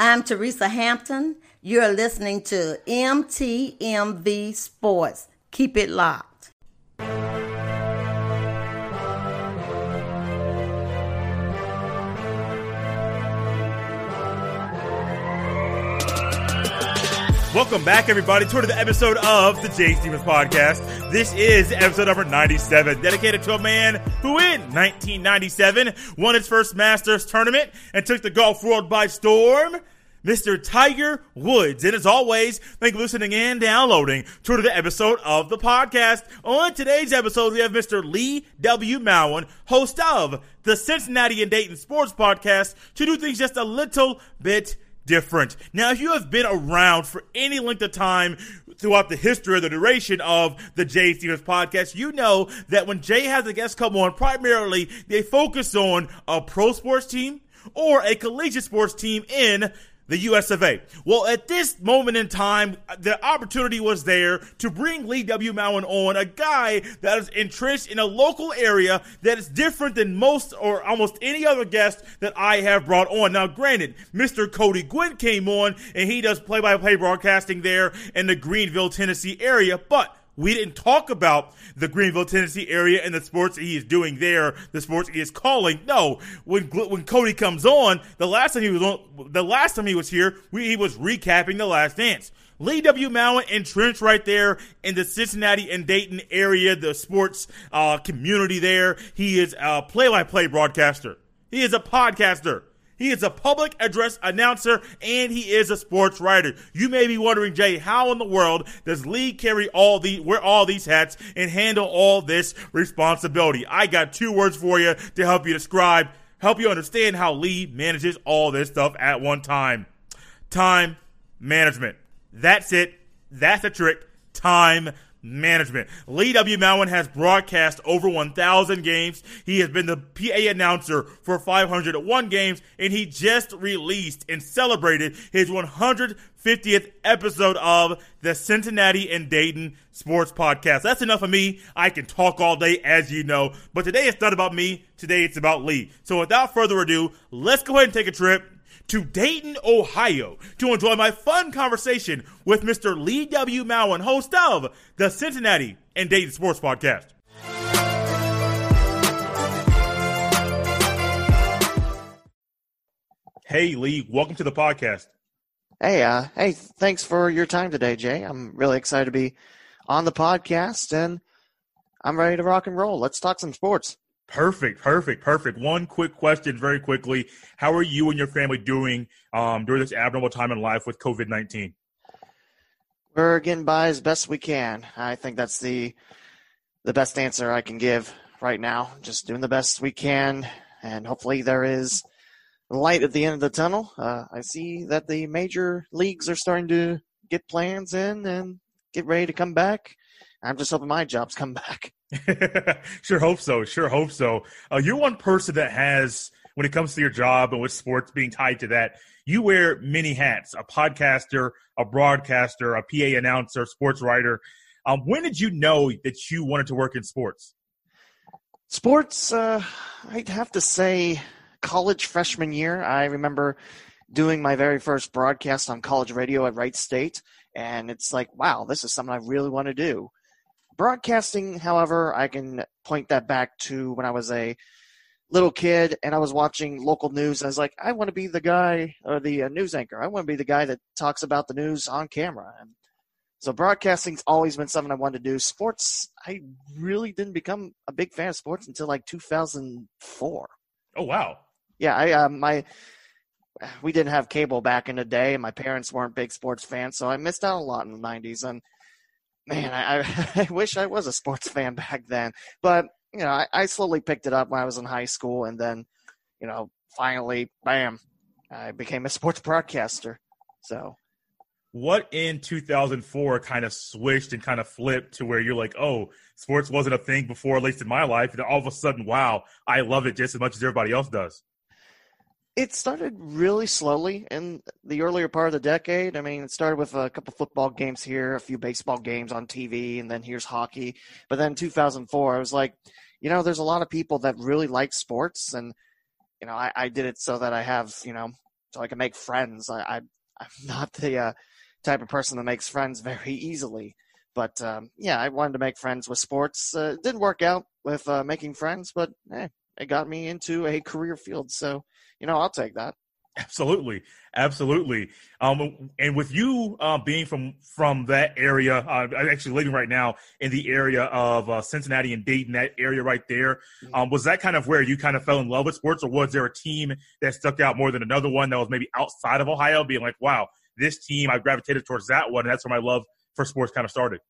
I'm Teresa Hampton. You're listening to MTMV Sports. Keep it locked. Welcome back, everybody, to another episode of the Jay Stevens Podcast. This is episode number 97, dedicated to a man who in 1997 won his first Masters tournament and took the golf world by storm. Mr. Tiger Woods. And as always, thank you for listening and downloading to another episode of the podcast. On today's episode, we have Mr. Lee W. Mowen, host of the Cincinnati and Dayton Sports Podcast, to do things just a little bit different. Now, if you have been around for any length of time throughout the history or the duration of the Jay Stevens podcast, you know that when Jay has a guest come on, primarily they focus on a pro sports team or a collegiate sports team in the US of A. Well, at this moment in time, the opportunity was there to bring Lee W. Mowen on, a guy that is entrenched in a local area that is different than most or almost any other guest that I have brought on. Now, granted, Mr. Cody Gwynn came on and he does play by play broadcasting there in the Greenville, Tennessee area, but we didn't talk about the Greenville, Tennessee area and the sports he is doing there, the sports he is calling. No, when when Cody comes on, the last time he was on, the last time he was here, we, he was recapping the Last Dance. Lee W. Mowen entrenched right there in the Cincinnati and Dayton area, the sports uh, community there. He is a play-by-play broadcaster. He is a podcaster. He is a public address announcer and he is a sports writer. You may be wondering, Jay, how in the world does Lee carry all the wear all these hats and handle all this responsibility? I got two words for you to help you describe, help you understand how Lee manages all this stuff at one time. Time management. That's it. That's the trick. Time management. Lee W. Mowen has broadcast over 1,000 games. He has been the PA announcer for 501 games, and he just released and celebrated his 150th episode of the Cincinnati and Dayton Sports Podcast. That's enough of me. I can talk all day, as you know, but today it's not about me. Today it's about Lee. So without further ado, let's go ahead and take a trip to Dayton, Ohio to enjoy my fun conversation with Mr. Lee W. Mowen, host of the Cincinnati and Dayton Sports Podcast. Hey, Lee, welcome to the podcast. Hey, uh, hey, thanks for your time today, Jay. I'm really excited to be on the podcast and I'm ready to rock and roll. Let's talk some sports. Perfect, perfect, perfect. One quick question, very quickly. How are you and your family doing um, during this abnormal time in life with COVID 19? We're getting by as best we can. I think that's the the best answer I can give right now. Just doing the best we can, and hopefully there is light at the end of the tunnel. Uh, I see that the major leagues are starting to get plans in and get ready to come back. I'm just hoping my jobs come back. sure hope so. Sure hope so. Uh, you're one person that has, when it comes to your job and with sports being tied to that, you wear many hats: a podcaster, a broadcaster, a PA announcer, sports writer. Um, when did you know that you wanted to work in sports? Sports, uh, I'd have to say, college freshman year. I remember doing my very first broadcast on college radio at Wright State, and it's like, wow, this is something I really want to do. Broadcasting, however, I can point that back to when I was a little kid and I was watching local news. I was like, I want to be the guy or the uh, news anchor. I want to be the guy that talks about the news on camera. And so broadcasting's always been something I wanted to do. Sports, I really didn't become a big fan of sports until like 2004. Oh wow! Yeah, I uh, my we didn't have cable back in the day. And my parents weren't big sports fans, so I missed out a lot in the 90s. And man, I, I wish I was a sports fan back then. But you know, I, I slowly picked it up when I was in high school, and then you know, finally, bam, I became a sports broadcaster. So, what in 2004 kind of switched and kind of flipped to where you're like, oh, sports wasn't a thing before, at least in my life, and all of a sudden, wow, I love it just as much as everybody else does it started really slowly in the earlier part of the decade. I mean, it started with a couple football games here, a few baseball games on TV, and then here's hockey. But then 2004, I was like, you know, there's a lot of people that really like sports, and you know, I, I did it so that I have, you know, so I can make friends. I, I I'm not the uh, type of person that makes friends very easily. But um, yeah, I wanted to make friends with sports. Uh, it didn't work out with uh, making friends, but eh, it got me into a career field. So you know, I'll take that. Absolutely, absolutely. Um, and with you uh, being from from that area, uh, I'm actually living right now in the area of uh, Cincinnati and Dayton, that area right there. Mm-hmm. Um, was that kind of where you kind of fell in love with sports, or was there a team that stuck out more than another one that was maybe outside of Ohio, being like, "Wow, this team, I gravitated towards that one," and that's where my love for sports kind of started.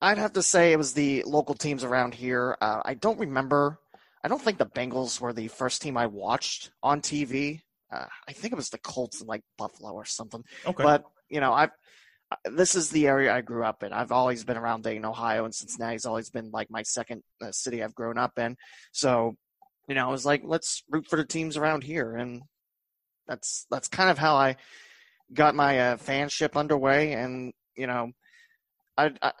I'd have to say it was the local teams around here. Uh, I don't remember. I don't think the Bengals were the first team I watched on TV uh, I think it was the Colts and like Buffalo or something. Okay. But you know, I've this is the area I grew up in. I've always been around Dayton, Ohio, and Cincinnati's always been like my second uh, city I've grown up in. So, you know, I was like, let's root for the teams around here, and that's that's kind of how I got my uh, fanship underway. And you know, I, I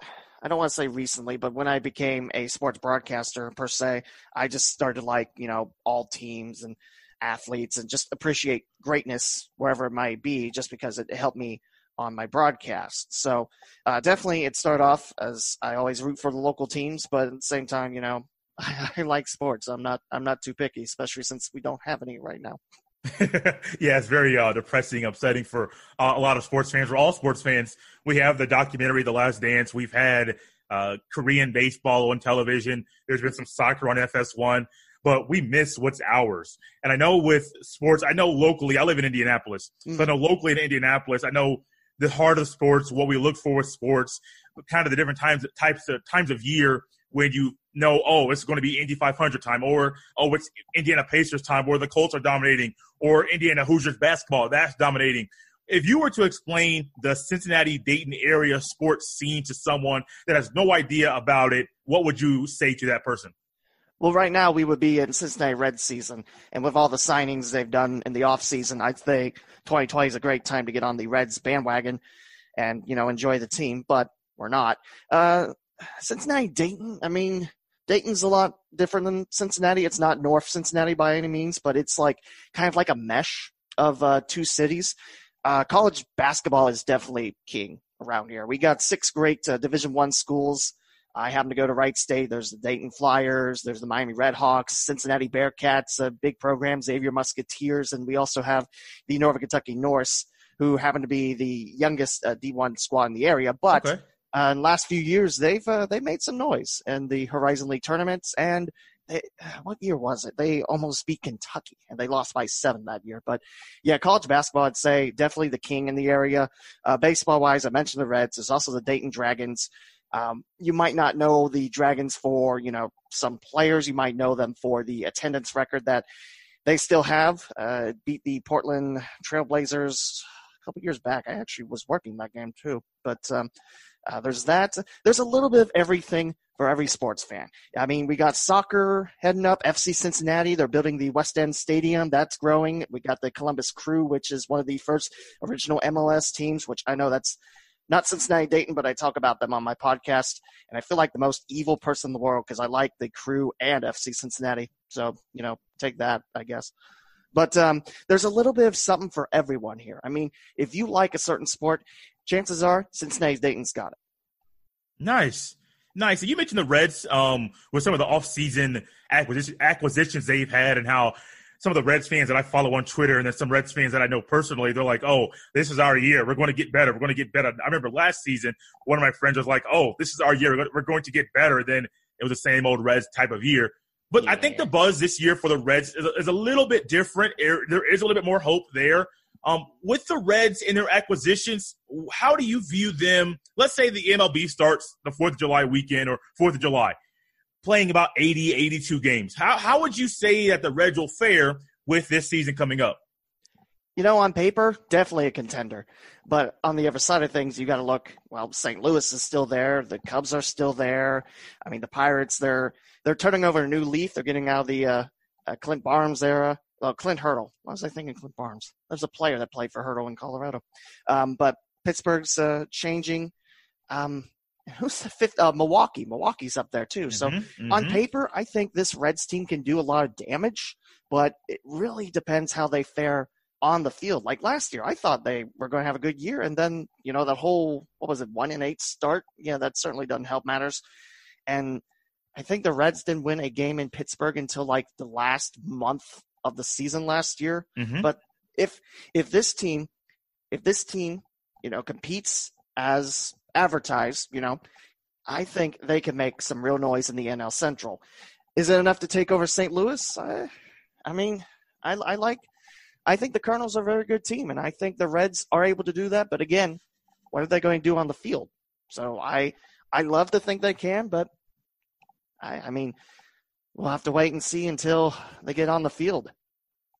I don't want to say recently, but when I became a sports broadcaster per se, I just started like you know all teams and athletes and just appreciate greatness wherever it might be just because it helped me on my broadcast. So uh, definitely it started off as I always root for the local teams, but at the same time, you know, I, I like sports. I'm not I'm not too picky, especially since we don't have any right now. yeah, it's very uh, depressing, upsetting for uh, a lot of sports fans. For all sports fans, we have the documentary "The Last Dance." We've had uh, Korean baseball on television. There's been some soccer on FS1 but we miss what's ours. And I know with sports, I know locally, I live in Indianapolis. Mm. So I know locally in Indianapolis, I know the heart of sports, what we look for with sports, kind of the different times, types of times of year when you know, oh, it's going to be Indy 500 time, or oh, it's Indiana Pacers time, or the Colts are dominating, or Indiana Hoosiers basketball that's dominating. If you were to explain the Cincinnati Dayton area sports scene to someone that has no idea about it, what would you say to that person? Well, right now we would be in Cincinnati Red season, and with all the signings they've done in the off season, I think 2020 is a great time to get on the Reds bandwagon and you know enjoy the team. But we're not. Uh, Cincinnati Dayton. I mean, Dayton's a lot different than Cincinnati. It's not North Cincinnati by any means, but it's like kind of like a mesh of uh, two cities. Uh, college basketball is definitely king around here. We got six great uh, Division One schools I happen to go to Wright State. There's the Dayton Flyers. There's the Miami Redhawks, Cincinnati Bearcats, a big program, Xavier Musketeers, and we also have the Northern Kentucky Norse, who happen to be the youngest uh, D1 squad in the area. But okay. Uh, in last few years, they've uh, they made some noise in the Horizon League tournaments. And they, what year was it? They almost beat Kentucky, and they lost by seven that year. But yeah, college basketball, I'd say definitely the king in the area. Uh, baseball wise, I mentioned the Reds. There's also the Dayton Dragons. Um, you might not know the Dragons for you know some players. You might know them for the attendance record that they still have. Uh, beat the Portland Trailblazers a couple years back. I actually was working that game too. But um, uh, there's that. There's a little bit of everything for every sports fan. I mean, we got soccer heading up. FC Cincinnati, they're building the West End Stadium. That's growing. We got the Columbus Crew, which is one of the first original MLS teams, which I know that's not Cincinnati Dayton, but I talk about them on my podcast. And I feel like the most evil person in the world because I like the crew and FC Cincinnati. So, you know, take that, I guess. But um, there's a little bit of something for everyone here. I mean, if you like a certain sport, chances are Cincinnati Dayton's got it. Nice. Nice. You mentioned the Reds um, with some of the offseason acquisition, acquisitions they've had and how some of the Reds fans that I follow on Twitter and then some Reds fans that I know personally, they're like, oh, this is our year. We're going to get better. We're going to get better. I remember last season, one of my friends was like, oh, this is our year. We're going to get better. Then it was the same old Reds type of year. But yeah. I think the buzz this year for the Reds is a, is a little bit different. There is a little bit more hope there. Um, with the Reds and their acquisitions, how do you view them? Let's say the MLB starts the 4th of July weekend or 4th of July playing about 80, 82 games. How, how would you say that the Reds will fare with this season coming up? You know, on paper, definitely a contender. But on the other side of things, you got to look. Well, St. Louis is still there. The Cubs are still there. I mean, the Pirates they're they're turning over a new leaf. They're getting out of the uh, uh, Clint Barmes era. Well, Clint Hurdle. Why was I thinking Clint Barmes? There's a player that played for Hurdle in Colorado. Um, but Pittsburgh's uh, changing. Um, who's the fifth? Uh, Milwaukee. Milwaukee's up there too. So mm-hmm, mm-hmm. on paper, I think this Reds team can do a lot of damage, but it really depends how they fare on the field. Like last year, I thought they were going to have a good year, and then you know that whole what was it one and eight start? Yeah, that certainly doesn't help matters. And I think the Reds didn't win a game in Pittsburgh until like the last month of the season last year. Mhm. But if if this team if this team you know competes as advertised, you know, I think they can make some real noise in the NL Central. Is it enough to take over St. Louis? I, I mean, I, I like. I think the Colonels are a very good team, and I think the Reds are able to do that. But again, what are they going to do on the field? So I, I love to think they can, but I, I mean, we'll have to wait and see until they get on the field.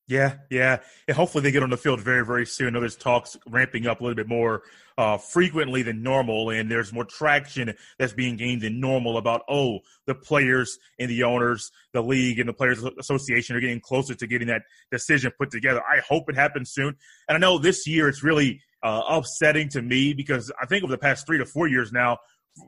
Yeah, yeah. And hopefully they get on the field very, very soon. I there's talks ramping up a little bit more uh, frequently than normal, and there's more traction that's being gained than normal about, oh, the players and the owners, the league and the Players Association are getting closer to getting that decision put together. I hope it happens soon. And I know this year it's really uh, upsetting to me because I think over the past three to four years now,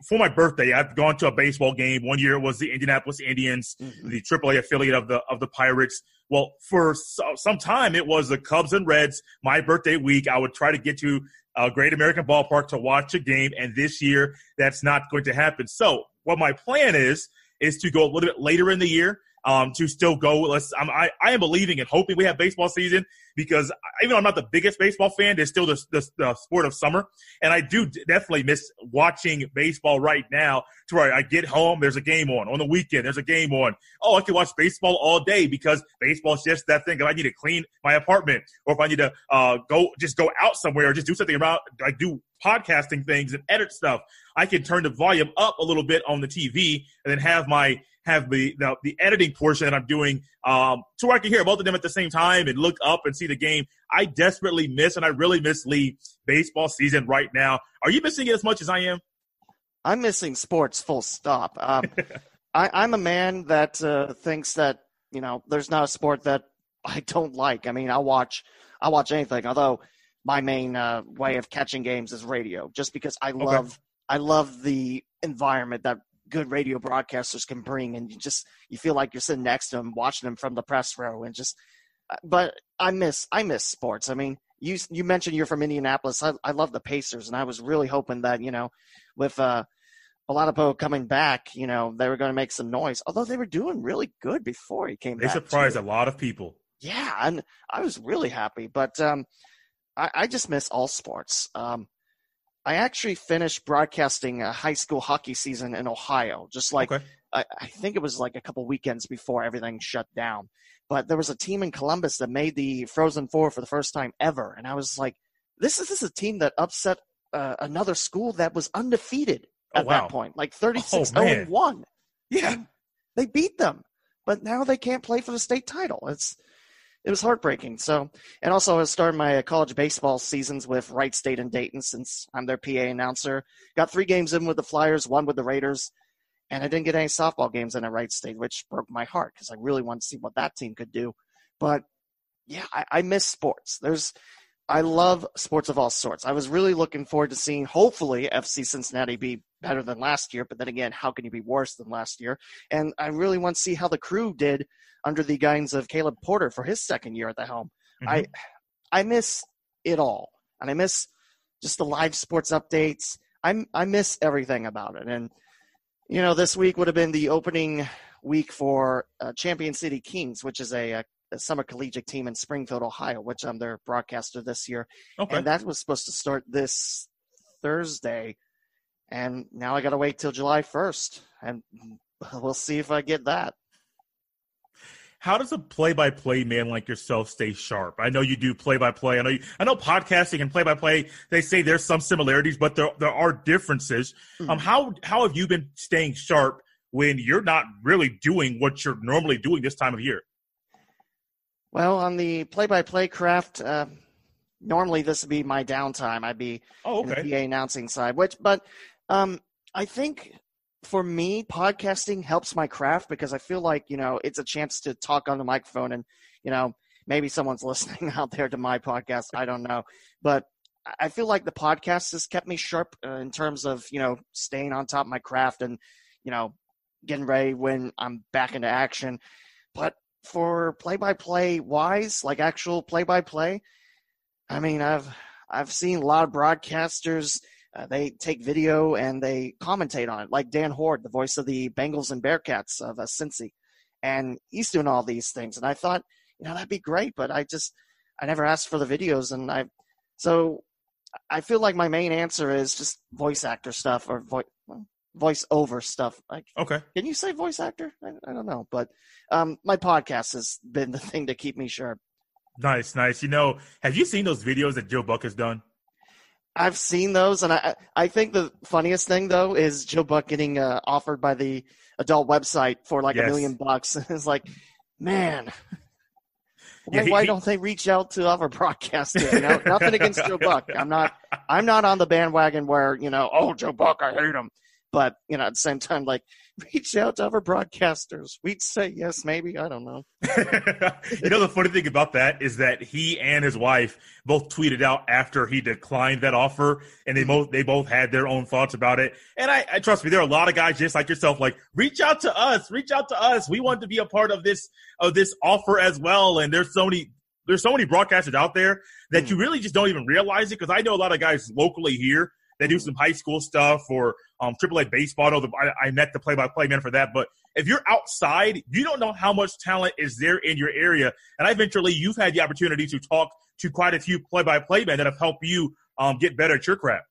for my birthday, I've gone to a baseball game. One year it was the Indianapolis Indians, mm-hmm. the AAA affiliate of the of the Pirates. Well, for so, some time it was the Cubs and Reds. My birthday week, I would try to get to a Great American Ballpark to watch a game, and this year that's not going to happen. So, what my plan is is to go a little bit later in the year. Um, to still go, let's. I'm, I I am believing and hoping we have baseball season because even though I'm not the biggest baseball fan, there's still the, the, the sport of summer, and I do definitely miss watching baseball right now. To where I get home, there's a game on. On the weekend, there's a game on. Oh, I can watch baseball all day because baseball's just that thing. If I need to clean my apartment, or if I need to uh, go just go out somewhere, or just do something around, like do podcasting things and edit stuff, I can turn the volume up a little bit on the TV and then have my have the, the the editing portion that I'm doing um, to where I can hear both of them at the same time and look up and see the game. I desperately miss and I really miss Lee baseball season right now. Are you missing it as much as I am? I'm missing sports, full stop. Um, I, I'm a man that uh, thinks that you know there's not a sport that I don't like. I mean, I watch I watch anything. Although my main uh, way of catching games is radio, just because I love I love the environment that good radio broadcasters can bring, and you just you feel like you're sitting next to them, watching them from the press row, and just. uh, But I miss I miss sports. I mean, you you mentioned you're from Indianapolis. I I love the Pacers, and I was really hoping that you know, with uh, Oladipo coming back, you know, they were going to make some noise. Although they were doing really good before he came back. They surprised too. a lot of people. Yeah, and I was really happy. But um, I, I just miss all sports. Um, I actually finished broadcasting a high school hockey season in Ohio, just like Okay. I, I think it was like a couple weekends before everything shut down. But there was a team in Columbus that made the Frozen Four for the first time ever, and I was like, "This is this is a team that upset uh, another school that was undefeated Oh, at wow. that point, like 36 oh, 0 1. Yeah. They beat them, but now they can't play for the state title. It's it was heartbreaking. So, and also I started my college baseball seasons with Wright State and Dayton since I'm their PA announcer. Got three games in with the Flyers, one with the Raiders, and I didn't get any softball games in at Wright State, which broke my heart because I really wanted to see what that team could do. But yeah, I, I miss sports. There's I love sports of all sorts. I was really looking forward to seeing, hopefully, FC Cincinnati be better than last year. But then again, how can you be worse than last year? And I really want to see how the crew did under the guidance of Caleb Porter for his second year at the helm. I I miss it all, and I miss just the live sports updates. I I miss everything about it. And you know, this week would have been the opening week for uh, Champion City Kings, which is a, a, a summer collegiate team in Springfield, Ohio, which I'm their broadcaster this year. Okay. And that was supposed to start this Thursday. And now I got to wait till July 1st. And we'll see if I get that. How does a play-by-play man like yourself stay sharp? I know you do play-by-play. I know you, I know podcasting and play-by-play. They say there's some similarities, but there there are differences. Um, how how have you been staying sharp when you're not really doing what you're normally doing this time of year? Well, on the play by play craft, uh, normally this would be my downtime. I'd be Oh, in the okay. PA announcing side, which, but um, I think for me, podcasting helps my craft because I feel like, you know, it's a chance to talk on the microphone and, you know, maybe someone's listening out there to my podcast. I don't know. But I- feel like the podcast has kept me sharp uh, in terms of, you know, staying on top of my craft and, you know, getting ready when I'm back into action. But for play by play wise, like actual play by play, I mean, I've I've seen a lot of broadcasters. Uh, they take video and they commentate on it, like Dan Hoard, the voice of the Bengals and Bearcats of uh, Cincy, and he's doing all these things. And I thought, you know, that'd be great, but I just I never asked for the videos, and I so I feel like my main answer is just voice actor stuff or voice voice over stuff. Like, okay, can you say voice actor? I, I don't know, but um, my podcast has been the thing to keep me sharp. Nice, nice. You know, have you seen those videos that Joe Buck has done? I've seen those, and I I think the funniest thing though is Joe Buck getting uh, offered by the adult website for like yes. a million bucks. it's like, man, why, he, why don't they reach out to other broadcasters? You know, nothing against Joe Buck. I'm not I'm not on the bandwagon where you know, oh Joe Buck, I hate him. But you know, at the same time, like reach out to other broadcasters. We'd say yes, maybe. I don't know. you know, the funny thing about that is that he and his wife both tweeted out after he declined that offer, and they mm-hmm. both they both had their own thoughts about it. And I, I trust me, there are a lot of guys just like yourself, like reach out to us, reach out to us. We want to be a part of this of this offer as well. And there's so many there's so many broadcasters out there that mm. you really just don't even realize it. Because I know a lot of guys locally here they do some high school stuff or um, AAA baseball. I, I, met the play-by-play man for that. But if you're outside, you don't know how much talent is there in your area. And eventually, you've had the opportunity to talk to quite a few play-by-play men that have helped you um, get better at your craft.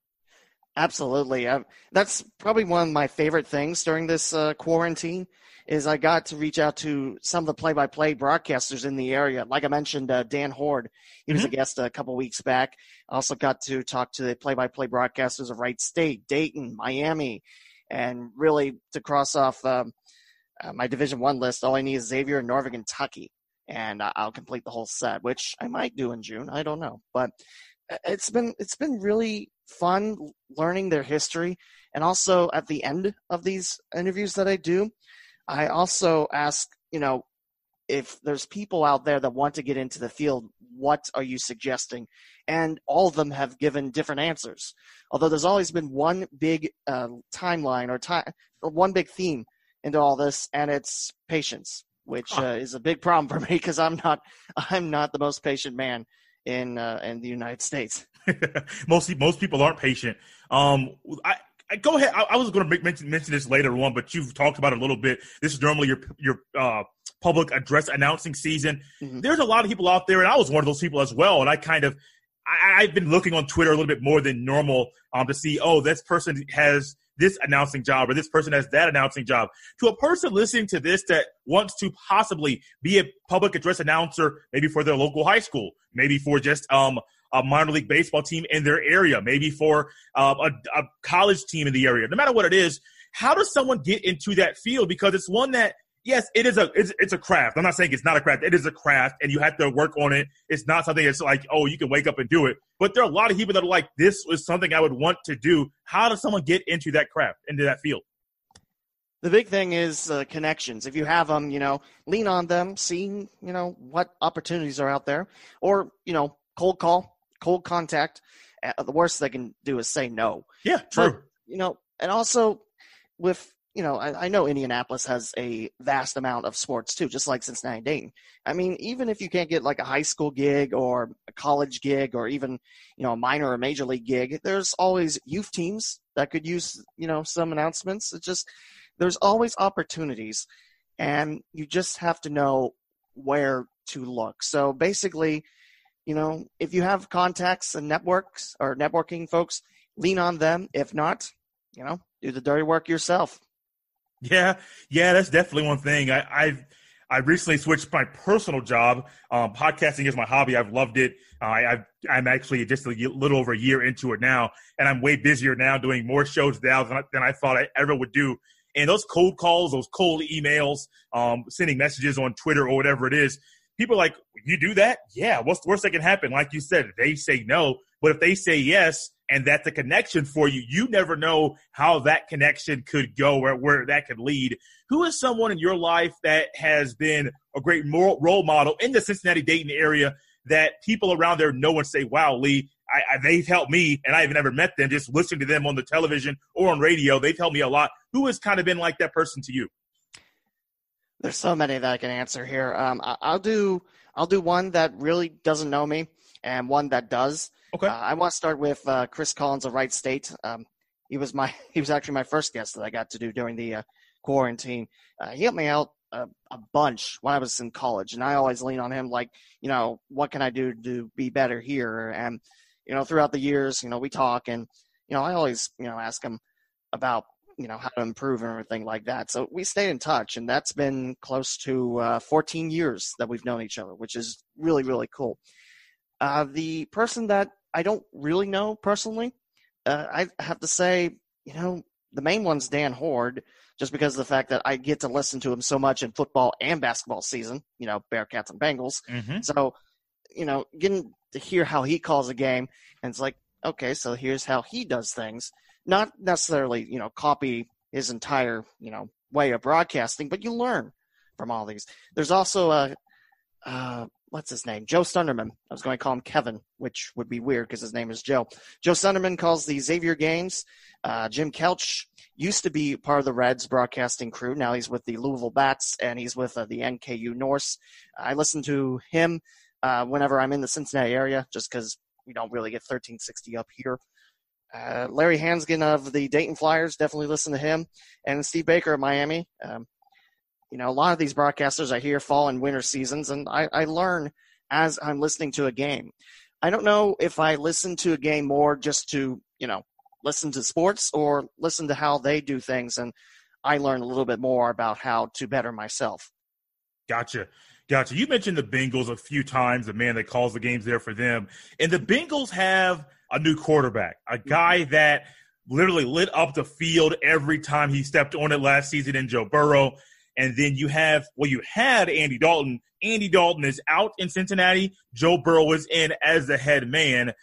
Absolutely. Um, that's probably one of my favorite things during this uh, quarantine is I got to reach out to some of the play-by-play broadcasters in the area. Like I mentioned, uh, Dan Hoard, he was mm-hmm. a guest a couple weeks back. Also got to talk to the play-by-play broadcasters of Wright State, Dayton, Miami, and really to cross off um, uh, my Division One list, all I need is Xavier and Northern Kentucky, and I'll complete the whole set, which I might do in June. I don't know, but uh, it's been it's been really fun learning their history, and also at the end of these interviews that I do, I also ask, you know, if there's people out there that want to get into the field, what are you suggesting? And all of them have given different answers. Although there's always been one big uh, timeline or time, one big theme into all this, and it's patience, which uh, is a big problem for me because I'm not, I'm not the most patient man in uh, in the United States. most most people aren't patient. Um, I go ahead. I, I was going to mention mention this later on, but you've talked about it a little bit. This is normally your your uh, public address announcing season. Mm-hmm. There's a lot of people out there, and I was one of those people as well. And I kind of I, have been looking on Twitter a little bit more than normal um, to see, oh, this person has this announcing job or this person has that announcing job. To a person listening to this that wants to possibly be a public address announcer, maybe for their local high school, maybe for just um, a minor league baseball team in their area, maybe for uh, a, a college team in the area. No matter what it is, how does someone get into that field? Because it's one that yes, it is a it's, it's, a craft. I'm not saying it's not a craft. It is a craft, and you have to work on it. It's not something that's like oh, you can wake up and do it. But there are a lot of people that are like, this is something I would want to do. How does someone get into that craft, into that field? The big thing is uh, connections. If you have them, you know, lean on them, seeing you know what opportunities are out there, or you know, cold call cold contact. Uh, the worst they can do is say no. Yeah, true. But, you know, and also with you know, I, I, know Indianapolis has a vast amount of sports too, just like Cincinnati Dayton. I mean, even if you can't get like a high school gig or a college gig or even, you know, a minor or major league gig, there's always youth teams that could use, you know, some announcements. It's just, there's always opportunities and you just have to know where to look. So basically, you know, if you have contacts and networks or networking folks, lean on them. If not, you know, do the dirty work yourself. Yeah, yeah, that's definitely one thing. I, I've I recently switched my personal job. Um, podcasting is my hobby. I've loved it. Uh, I, am actually just a little over a year into it now, and I'm way busier now, doing more shows now than I, than I thought I ever would do. And those cold calls, those cold emails, um, sending messages on Twitter or whatever it is, people like, you do that? Yeah. What's the worst that can happen? Like you said, they say no. But if they say yes, and that's a connection for you, you never know how that connection could go or where that could lead. Who is someone in your life that has been a great role model in the Cincinnati Dayton area that people around there know and say, wow, Lee, I, I, they've helped me, and I have never met them. Just listening to them on the television or on radio, they've helped me a lot. Who has kind of been like that person to you? There's so many that I can answer here. Um, I, will do I'll do one that really doesn't know me. and one that does. Okay. Uh, I want to start with uh, Chris Collins of Wright State. Um, he was my he was actually my first guest that I got to do during the uh, quarantine. Uh, he helped me out a, a, bunch when I was in college, and I always lean on him. Like, you know, what can I do to be better here? And you know, throughout the years, you know, we talk, and you know, I always you know ask him about you know how to improve and everything like that. So we stayed in touch, and that's been close to uh, 14 years that we've known each other, which is really really cool. Uh, the person that I don't really know personally, uh, I have to say, you know, the main one's Dan Hoard, just because of the fact that I get to listen to him so much in football and basketball season. You know, Bearcats and Bengals. Mm-hmm. So, you know, getting to hear how he calls a game, and it's like, okay, so here's how he does things not necessarily you know copy his entire you know way of broadcasting, but you learn from all these. There's also a uh, what's his name? Joe Sunderman. I was going to call him Kevin, which would be weird because his name is Joe. Joe Sunderman calls the Xavier games. Uh, Jim Kelch used to be part of the Reds broadcasting crew. Now he's with the Louisville Bats and he's with uh, the NKU Norse. I listen to him uh, whenever I'm in the Cincinnati area, just because we don't really get 1360 up here. Uh, Larry Hansgen of the Dayton Flyers, definitely listen to him. And Steve Baker of Miami. Um, you know, a lot of these broadcasters I hear fall in winter seasons, and I, I learn as I'm listening to a game. I don't know if I listen to a game more just to, you know, listen to sports or listen to how they do things, and I learn a little bit more about how to better myself. Gotcha. Gotcha. You mentioned the Bengals a few times, the man that calls the games there for them. And the Bengals have – a new quarterback, a mm-hmm. guy that literally lit up the field every time he stepped on it last season in Joe Burrow. And then you have, well, you had Andy Dalton. Andy Dalton is out in Cincinnati. Joe Burrow is in as the head man.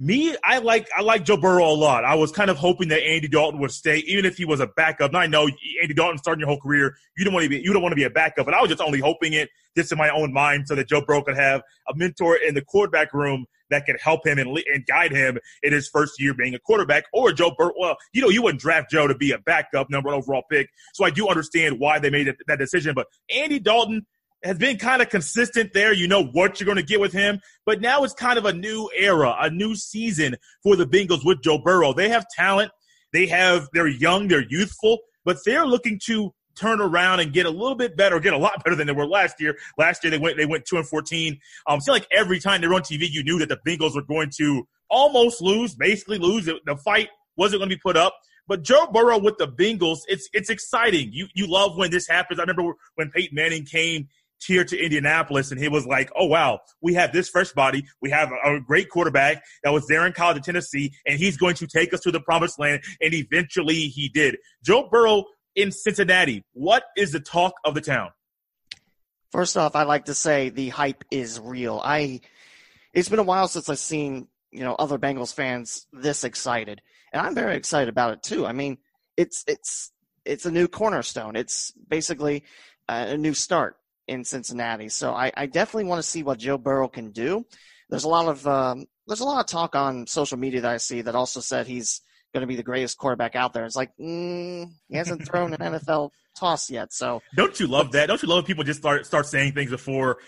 Me, I like I like Joe Burrow a lot. I was kind of hoping that Andy Dalton would stay, even if he was a backup. And I know Andy Dalton starting your whole career, you don't want to be you don't want to be a backup, but I was just only hoping it just in my own mind so that Joe Burrow could have a mentor in the quarterback room that could help him and, and guide him in his first year being a quarterback. Or Joe Burrow, well, you know, you wouldn't draft Joe to be a backup number one overall pick. So I do understand why they made that decision. But Andy Dalton, has been kind of consistent there. You know what you're going to get with him. But now it's kind of a new era, a new season for the Bengals with Joe Burrow. They have talent. They have, they're young, they're youthful, but they're looking to turn around and get a little bit better, get a lot better than they were last year. Last year they went, they went two and 14. Um, seemed like every time they were on TV, you knew that the Bengals were going to almost lose, basically lose. The fight wasn't going to be put up. But Joe Burrow with the Bengals, it's it's exciting. You you love when this happens. I remember when Peyton Manning came here to Indianapolis, and he was like, "Oh wow, we have this fresh body. We have a, a, great quarterback that was there in college in Tennessee, and he's going to take us to the promised land." And eventually, he did. Joe Burrow in Cincinnati. What is the talk of the town? First off, I like to say the hype is real. I it's been a while since I've seen you know other Bengals fans this excited, and I'm very excited about it too. I mean, it's it's it's a new cornerstone. It's basically a new start in Cincinnati. So I, I definitely want to see what Joe Burrow can do. There's a lot of um, there's a lot of talk on social media that I see that also said he's going to be the greatest quarterback out there. It's like mm, he hasn't thrown an NFL toss yet. So don't you love that? Don't you love people just start start saying things before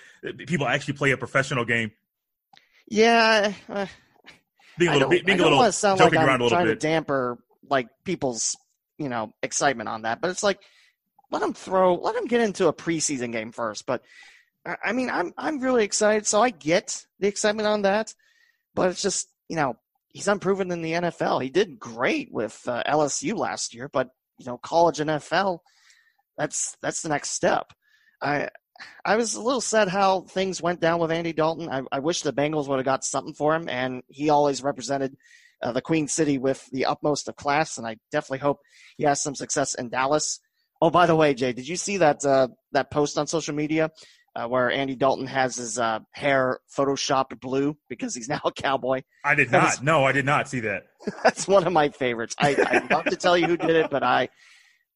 people actually play a professional game? Yeah. Uh, being a little, I don't, being I don't want to sound like I'm trying bit. to damper like people's you know excitement on that, but it's like let him throw, let him get into a preseason game first. But I mean, I'm I'm really excited, so I get the excitement on that. But it's just you know he's unproven in the NFL. He did great with uh, LSU last year, but you know college NFL, that's that's the next step. I I was a little sad how things went down with Andy Dalton. I, I wish the Bengals would have got something for him, and he always represented uh, the Queen City with the utmost of class. And I definitely hope he has some success in Dallas. Oh, by the way, Jay, did you see that uh, that post on social media uh, where Andy Dalton has his uh, hair photoshopped blue because he's now a cowboy? I did not. No, I did not see that. That's one of my favorites. I, I'd love to tell you who did it, but I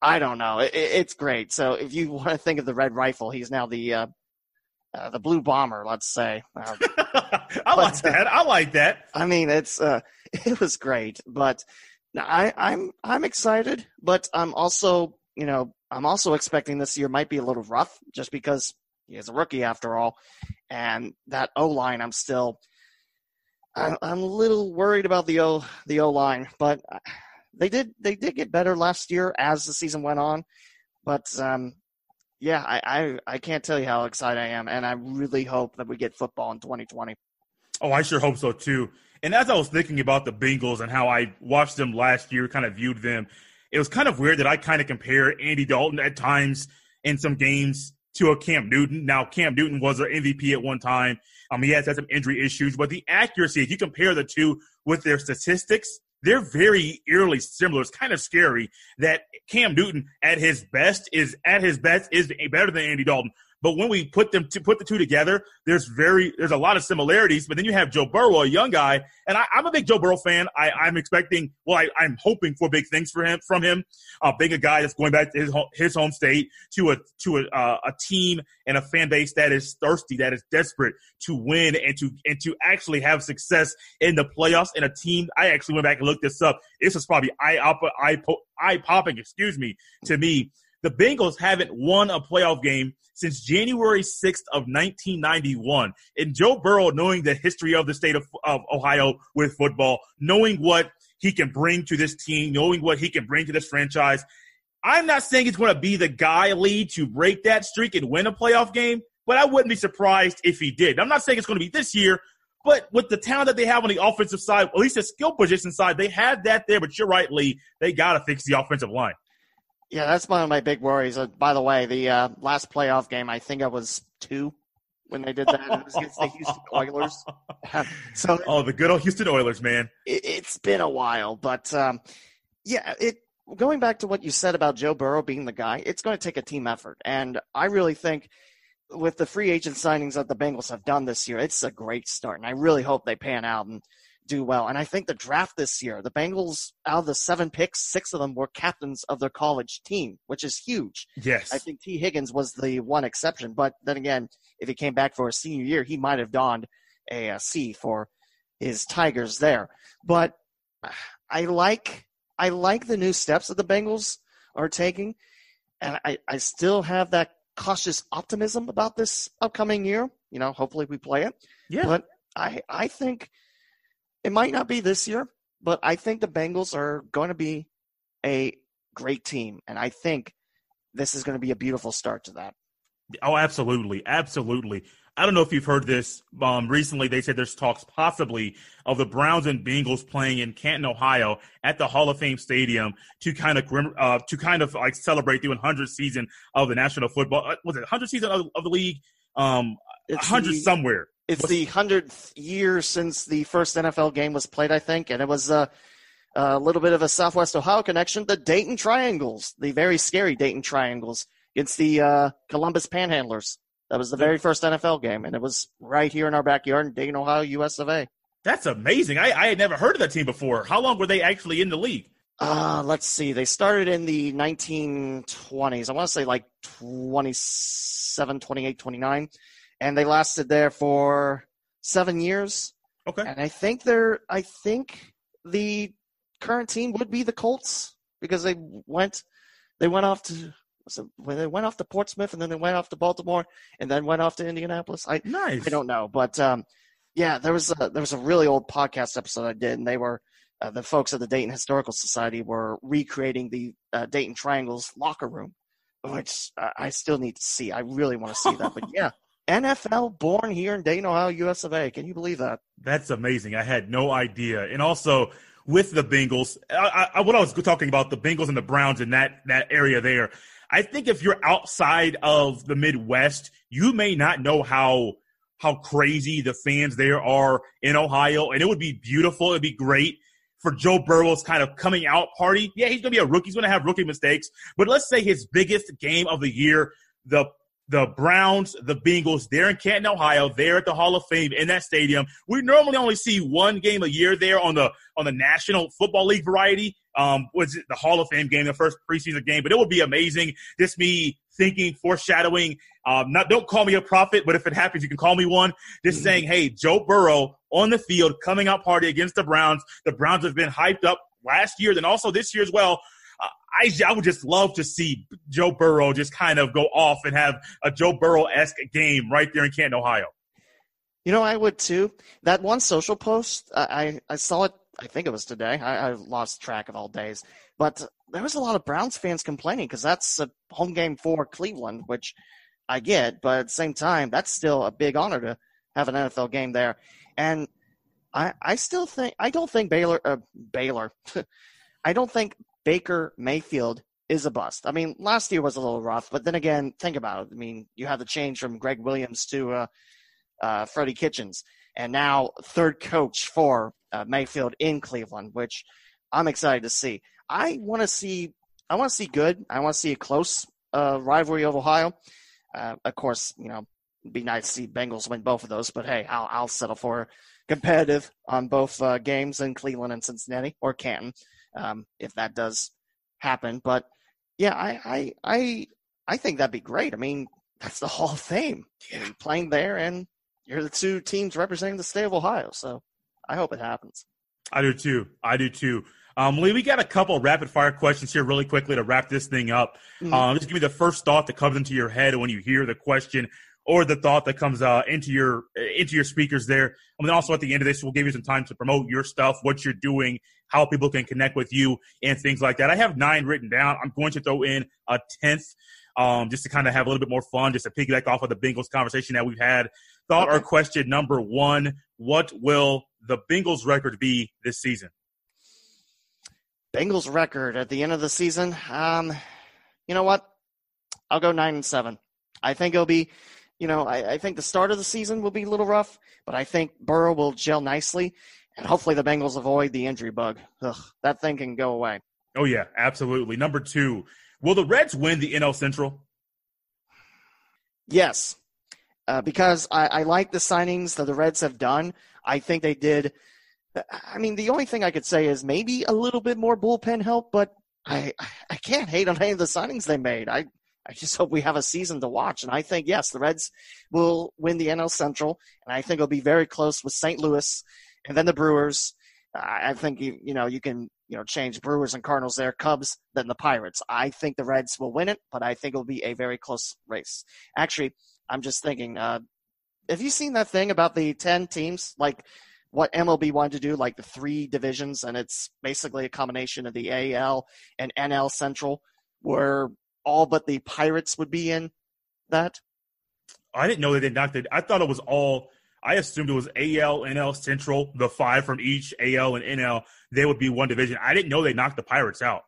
I don't know. It, it's great. So if you want to think of the red rifle, he's now the uh, uh, the blue bomber. Let's say. Uh, I like that. I like that. I mean, it's uh, it was great, but I, I'm I'm excited, but I'm also you know, I'm also expecting this year might be a little rough just because he is a rookie after all. And that O line, I'm still I'm a little worried about the O the O line, but they did they did get better last year as the season went on. But um, yeah, I, I I can't tell you how excited I am, and I really hope that we get football in 2020. Oh, I sure hope so too. And as I was thinking about the Bengals and how I watched them last year, kind of viewed them, it was kind of weird that I kind of compare Andy Dalton at times in some games to a Cam Newton. Now, Cam Newton was an MVP at one time. Um, he has had some injury issues, but the accuracy, if you compare the two with their statistics, they're very eerily similar. It's kind of scary that Cam Newton at his best is at his best is better than Andy Dalton. But when we put them to put the two together, there's very there's a lot of similarities. But then you have Joe Burrow, a young guy, and I, am a big Joe Burrow fan. I, I'm expecting, well, I, am hoping for big things for him from him. Uh, being a guy that's going back to his home, his home state to a to a, uh, a team and a fan base that is thirsty, that is desperate to win and to and to actually have success in the playoffs. And a team, I actually went back and looked this up. This is probably eye eye popping, excuse me, to me. The Bengals haven't won a playoff game since January 6th of 1991. And Joe Burrow, knowing the history of the state of, of Ohio with football, knowing what he can bring to this team, knowing what he can bring to this franchise, I'm not saying he's going to be the guy lead to break that streak and win a playoff game, but I wouldn't be surprised if he did. I'm not saying it's going to be this year, but with the talent that they have on the offensive side, at least the skill position side, they have that there. But you're right, Lee. They got to fix the offensive line. Yeah, that's one of my big worries. Uh, by the way, the uh, last playoff game, I think I was two when they did that. It was against the Houston Oilers. so, oh, the good old Houston Oilers, man. It, has been a while, but um, yeah, it. Going back to what you said about Joe Burrow being the guy, it's going to take a team effort, and I really think with the free agent signings that the Bengals have done this year, it's a great start, and I really hope they pan out and do well. And I think the draft this year, the Bengals, out of the seven picks, six of them were captains of their college team, which is huge. Yes. I think Tee Higgins was the one exception. But then again, if he came back for a senior year, he might have donned a, a C for his Tigers there. But I like I like the new steps that the Bengals are taking. And I, I still have that cautious optimism about this upcoming year. You know, hopefully we play it. Yeah. But I I think it might not be this year, but I think the Bengals are going to be a great team. And I think this is going to be a beautiful start to that. Oh, absolutely. Absolutely. I don't know if you've heard this. Um, recently, they said there's talks possibly of the Browns and Bengals playing in Canton, Ohio, at the Hall of Fame Stadium to kind of uh, to kind of like celebrate the 100th season of the National Football. Uh, was it 100th season of, of the league? Um, 100 somewhere. It's the hundredth year since the first NFL game was played, I think, and it was uh, a little bit of a Southwest Ohio connection. The Dayton Triangles, the very scary Dayton Triangles, against the uh, Columbus Panhandlers. That was the very first NFL game, and it was right here in our backyard in Dayton, Ohio, US of A. That's amazing. I, I had never heard of that team before. How long were they actually in the league? Uh, let's see. They started in the 1920s. I want to say like 27, 28, 29 and they lasted there for seven years. Okay. And I think they're I think the current team would be the Colts because they went they went off to so when they went off to Portsmouth and then they went off to Baltimore and then went off to Indianapolis. I nice. I don't know, but um, yeah, there was a there was a really old podcast episode I did, and they were uh, the folks at the Dayton Historical Society were recreating the uh, Dayton Triangles locker room, which uh, I still need to see. I really want to see that, but yeah, NFL born here in Dayton, Ohio, US of A. Can you believe that? That's amazing. I had no idea. And also with the Bengals, I, I, what I was talking about the Bengals and the Browns in that that area there. I think if you're outside of the Midwest, you may not know how how crazy the fans there are in Ohio, and it would be beautiful. It'd be great for Joe Burrow's kind of coming out party. Yeah, he's going to be a rookie. He's going to have rookie mistakes, but let's say his biggest game of the year, the the Browns, the Bengals, they're in Canton, Ohio. They're at the Hall of Fame in that stadium. We normally only see one game a year there on the on the National Football League variety. Um, was it the Hall of Fame game, the first preseason game? But it would be amazing. Just me thinking, foreshadowing. Um, not don't call me a prophet, but if it happens, you can call me one. Just mm-hmm. saying, hey, Joe Burrow on the field, coming out party against the Browns. The Browns have been hyped up last year, then also this year as well. I, I would just love to see Joe Burrow just kind of go off and have a Joe Burrow esque game right there in Canton, Ohio. You know, I would too. That one social post, I, I saw it, I think it was today. I, I lost track of all days. But there was a lot of Browns fans complaining because that's a home game for Cleveland, which I get. But at the same time, that's still a big honor to have an NFL game there. And I, I still think, I don't think Baylor, uh, Baylor, I don't think Baker Mayfield is a bust. I mean, last year was a little rough, but then again, think about it. I mean, you have the change from Gregg Williams to uh, uh, Freddie Kitchens, and now third coach for uh, Mayfield in Cleveland, which I'm excited to see. I want to see. I want to see good. I want to see a close uh, rivalry of Ohio. Uh, of course, you know, be nice to see Bengals win both of those, but hey, I'll, I'll settle for competitive on both uh, games in Cleveland and Cincinnati or Canton um, if that does happen. But yeah, I, I I I think that'd be great. I mean, that's the Hall of Fame. Yeah. playing there, and you're the two teams representing the state of Ohio. So I hope it happens. I do too. I do too. Um, Lee, we got a couple rapid fire questions here really quickly to wrap this thing up. Mm-hmm. Um, just give me the first thought that comes into your head when you hear the question or the thought that comes uh, into your into your speakers there. And then also at the end of this, we'll give you some time to promote your stuff, what you're doing, how people can connect with you, and things like that. I have nine written down. I'm going to throw in a tenth. Um, just to kind of have a little bit more fun, just to piggyback off of the Bengals conversation that we've had. Thought okay. or question number one: What will the Bengals record be this season? Bengals record at the end of the season. Um, you know what? I'll go nine and seven. I think it'll be you know, I, I, think the start of the season will be a little rough, but I think Burrow will gel nicely, and hopefully the Bengals avoid the injury bug. Ugh, that thing can go away. Oh yeah, absolutely. Number two, will the Reds win the NL Central? Yes, uh, because I, I like the signings that the Reds have done. I think they did. I mean, the only thing I could say is maybe a little bit more bullpen help, but I I can't hate on any of the signings they made. I I just hope we have a season to watch. And I think, yes, the Reds will win the NL Central, and I think it'll be very close with St. Louis and then the Brewers. I think you you know you can you know change Brewers and Cardinals there, Cubs, then the Pirates. I think the Reds will win it, but I think it'll be a very close race. Actually, I'm just thinking, uh, have you seen that thing about the ten teams? Like what MLB wanted to do, like the three divisions, and it's basically a combination of the AL and NL Central, where all but the Pirates would be in that? I didn't know they did not. I thought it was all. I assumed it was AL, NL, Central, the five from each AL and NL. They would be one division. I didn't know they knocked the Pirates out.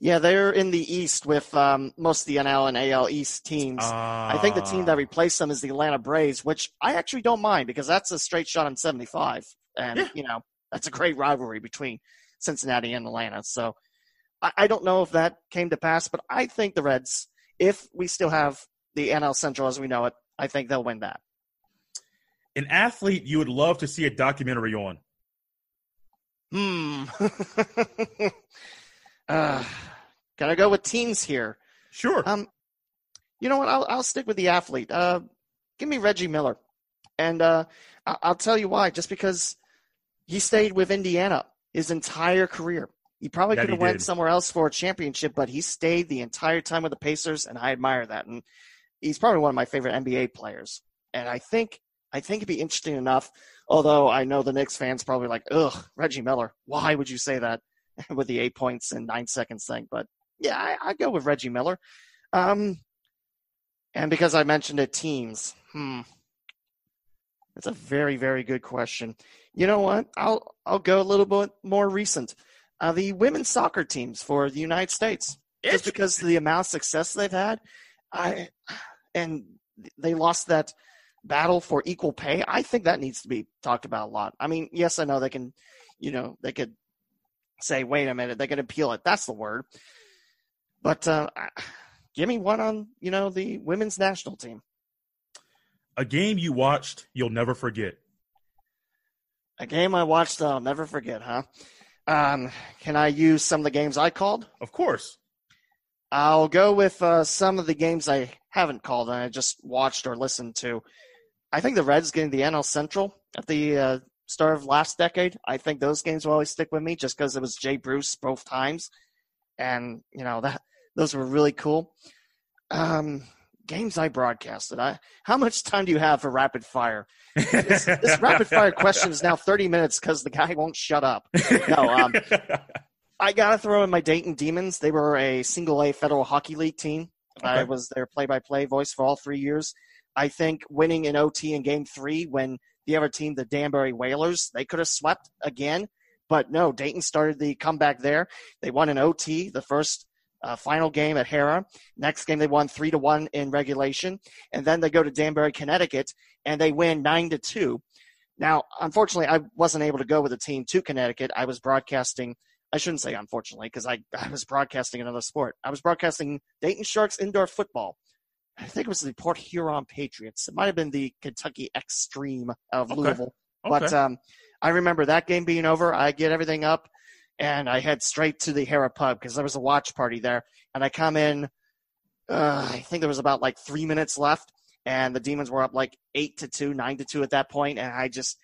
Yeah, they're in the East with um, most of the NL and AL East teams. Uh, I think the team that replaced them is the Atlanta Braves, which I actually don't mind because that's a straight shot on 75. And, yeah. you know, that's a great rivalry between Cincinnati and Atlanta. So I, I don't know if that came to pass, but I think the Reds, if we still have the NL Central as we know it, I think they'll win that. An athlete you would love to see a documentary on? Hmm. uh, can I go with teams here? Sure. Um, you know what? I'll I'll stick with the athlete. Uh, give me Reggie Miller, and uh, I'll tell you why. Just because he stayed with Indiana his entire career. He probably could have went did. somewhere else for a championship, but he stayed the entire time with the Pacers, and I admire that. And he's probably one of my favorite NBA players. And I think I think it'd be interesting enough. Although I know the Knicks fans probably like, ugh, Reggie Miller. Why would you say that with the eight points and nine seconds thing? But yeah, I, I go with Reggie Miller. Um, and because I mentioned it, teams. Hmm. It's a very, very good question. You know what? I'll I'll go a little bit more recent uh, the women's soccer teams for the United States. Just because of the amount of success they've had, I and they lost that battle for equal pay. I think that needs to be talked about a lot. I mean, yes, I know they can, you know, they could say, "Wait a minute," they can appeal it. That's the word. But uh, give me one on, you know, the women's national team. A game you watched you'll never forget. A game I watched I'll never forget, huh? Um, can I use some of the games I called? Of course. I'll go with uh, some of the games I haven't called and I just watched or listened to. I think the Reds getting the NL Central at the uh, start of last decade. I think those games will always stick with me just because it was Jay Bruce both times, and you know that those were really cool. Um, games I broadcasted. I how much time do you have for rapid fire? This, this rapid fire question is now 30 minutes because the guy won't shut up. No, um, I gotta throw in my Dayton Demons. They were a single A Federal Hockey League team. I was their play-by-play voice for all three years. I think winning in OT in Game Three when the other team, the Danbury Whalers, they could have swept again, but no. Dayton started the comeback there. They won in OT the first uh, final game at Hara. Next game they won three to one in regulation, and then they go to Danbury, Connecticut, and they win nine to two. Now, unfortunately, I wasn't able to go with the team to Connecticut. I was broadcasting. I shouldn't say unfortunately because I, I was broadcasting another sport. I was broadcasting Dayton Sharks indoor football. I think it was the Port Huron Patriots. It might have been the Kentucky Xtreme of Okay. Louisville. But um, I remember that game being over. I get everything up, and I head straight to the Hara pub because there was a watch party there. And I come in. Uh, I think there was about like three minutes left, and the Demons were up like eight to two, nine to two at that point, and I just.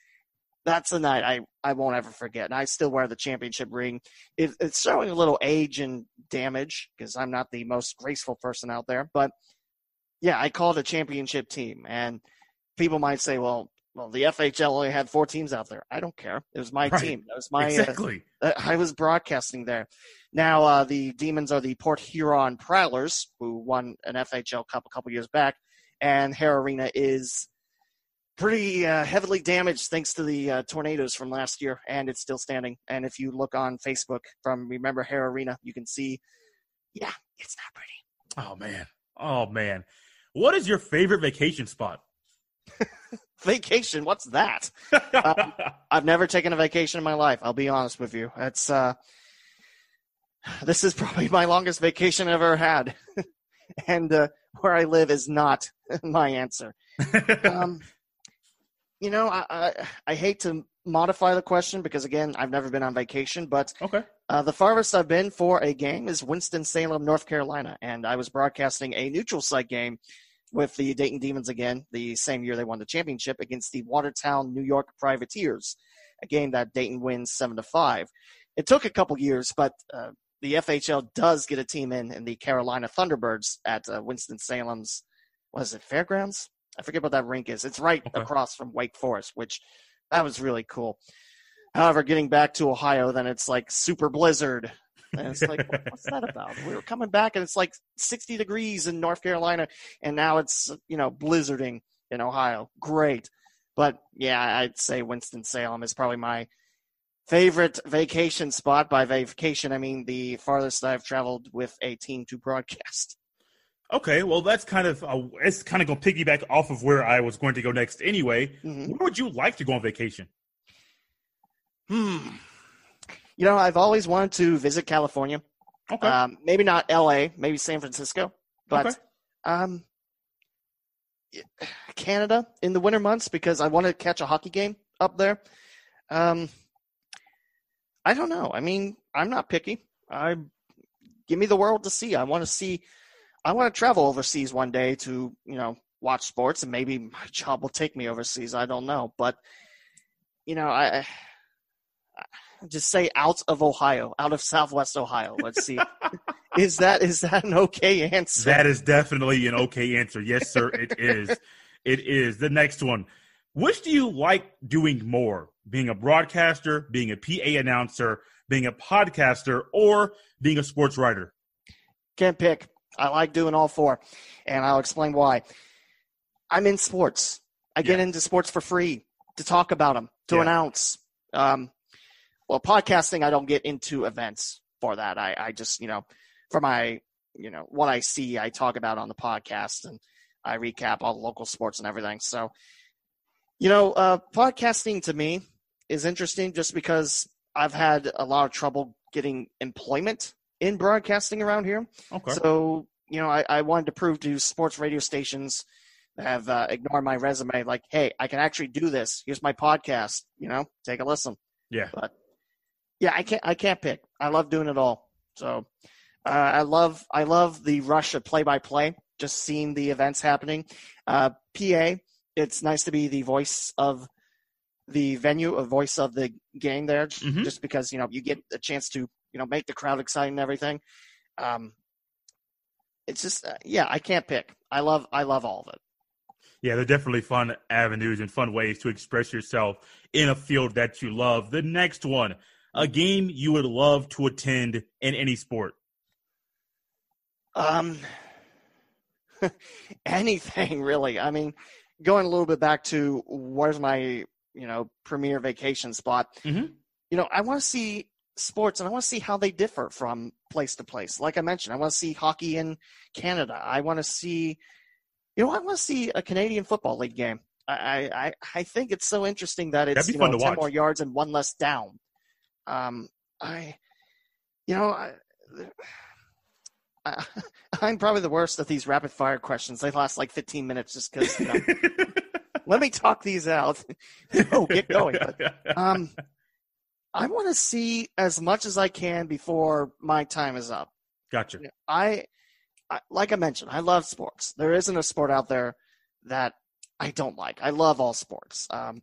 That's a night I, I won't ever forget. And I still wear the championship ring. It, it's showing a little age and damage because I'm not the most graceful person out there. But yeah, I called a championship team, and people might say, "Well, well, the FHL only had four teams out there." I don't care. It was my Right. team. It was my. Uh, exactly. uh, I was broadcasting there. Now uh, the Demons are the Port Huron Prowlers, who won an FHL Cup a couple years back, and Hara Arena is pretty uh, heavily damaged thanks to the uh, tornadoes from last year, and it's still standing. And if you look on Facebook from Remember Hara Arena, you can see, yeah, it's not pretty. Oh man. Oh man. What is your favorite vacation spot? Vacation, what's that? Uh, I've never taken a vacation in my life. I'll be honest with you. It's uh, this is probably my longest vacation I've ever had, and uh, where I live is not my answer. Um, you know, I, I I hate to modify the question because again, I've never been on vacation, but okay. uh, the farthest I've been for a game is Winston Salem, North Carolina, and I was broadcasting a neutral site game with the Dayton Demons again, the same year they won the championship against the Watertown, New York Privateers, a game that Dayton wins seven to five. It took a couple years, but uh, the FHL does get a team in in the Carolina Thunderbirds at uh, Winston Salem's. Was it Fairgrounds? I forget what that rink is. It's right Okay. across from Wake Forest, which that was really cool. However, getting back to Ohio, then it's like super blizzard. And it's like, what- what's that about? We were coming back and it's like 60 degrees in North Carolina, and now it's, you know, blizzarding in Ohio. Great. But yeah, I'd say Winston-Salem is probably my favorite vacation spot. By vacation, I mean the farthest I've traveled with a team to broadcast. Okay, well that's kind of uh, it's kind of going to piggyback off of where I was going to go next anyway. Mhm. Where would you like to go on vacation? Hmm. You know, I've always wanted to visit California. Okay. Um, maybe not LA, maybe San Francisco, but Okay. um, Canada in the winter months because I want to catch a hockey game up there. Um, I don't know. I mean, I'm not picky. I give me the world to see. I want to see. I want to travel overseas one day to you know watch sports, and maybe my job will take me overseas. I don't know, but you know, I, I just say out of Ohio, out of Southwest Ohio. Let's see. is that is that an okay answer? That is definitely an okay answer. Yes, sir. It is. It is. The next one. Which do you like doing more? Being a broadcaster, being a PA announcer, being a podcaster, or being a sports writer? Can't pick. I like doing all four, and I'll explain why. I'm in sports. I get into sports for free to talk about them, to Yeah. announce. Um, well, podcasting, I don't get into events for that. I, I just, you know, for my, you know, what I see, I talk about on the podcast, and I recap all the local sports and everything. So, you know, uh, podcasting to me is interesting just because I've had a lot of trouble getting employment in broadcasting around here. Okay. So, you know, I, I wanted to prove to sports radio stations that have uh, ignored my resume, like, hey, I can actually do this. Here's my podcast. You know, take a listen. yeah. But yeah, I can't. I can't pick. I love doing it all. So uh, I love. I love the rush of play-by-play. Just seeing the events happening. Uh, PA. It's nice to be the voice of the venue, a voice of the game there, Mhm. just because you know you get a chance to you know make the crowd excited and everything. Um, it's just uh, yeah, I can't pick. I love I love all of it. Yeah, they're definitely fun avenues and fun ways to express yourself in a field that you love. The next one, a game you would love to attend in any sport. Um, anything really. I mean, going a little bit back to where's my you know premier vacation spot. Mm-hmm. You know, I want to see sports and I want to see how they differ from place to place. Like I mentioned, I want to see hockey in Canada. I want to see, you know, I want to see a Canadian Football League game. I I, I think it's so interesting that it's you know, ten watch. more yards and one less down. Um, I, you know, I, I, am probably the worst at these rapid fire questions. They last like 15 minutes just because. You know, let me talk these out. oh, get going. But, um, I want to see as much as I can before my time is up. Gotcha. I, I, like I mentioned, I love sports. There isn't a sport out there that I don't like. I love all sports. Um,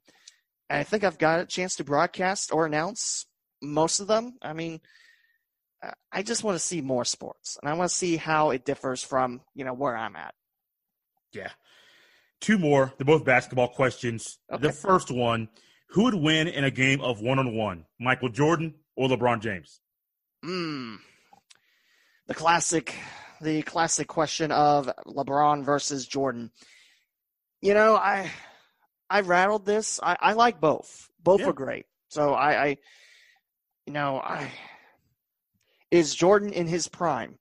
and I think I've got a chance to broadcast or announce most of them. I mean, I just want to see more sports, and I want to see how it differs from you know where I'm at. Yeah. Two more. They're both basketball questions. Okay. The first one who would win in a game of one on one, Michael Jordan or LeBron James? Hmm. The classic, the classic question of LeBron versus Jordan. You know, I I rattled this. I, I like both. Both yeah. are great. So I, I, you know, I is Jordan in his prime.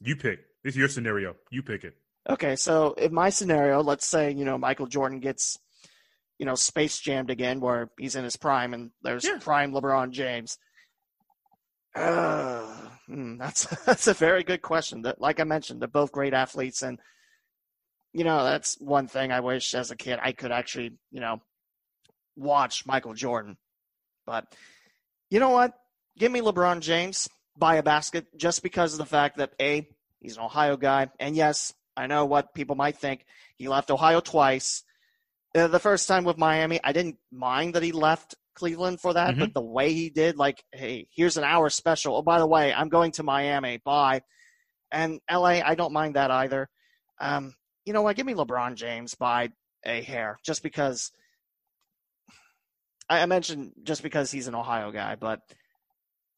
You pick. This is your scenario. You pick it. Okay, so in my scenario, let's say you know Michael Jordan gets you know, space jammed again where he's in his prime and there's yeah. prime LeBron James. Uh, hmm, that's that's a very good question. That, like I mentioned, they're both great athletes, and you know that's one thing I wish as a kid I could actually you know watch Michael Jordan. But you know what? Give me LeBron James by a basket just because of the fact that a he's an Ohio guy, and yes, I know what people might think. He left Ohio twice uh, the first time with Miami, I didn't mind that he left Cleveland for that, mm-hmm. but the way he did, like, hey, here's an hour special. Oh, by the way, I'm going to Miami. Bye. And LA, I don't mind that either. Um, you know what? Give me LeBron James by a hair, just because. I mentioned just because he's an Ohio guy, but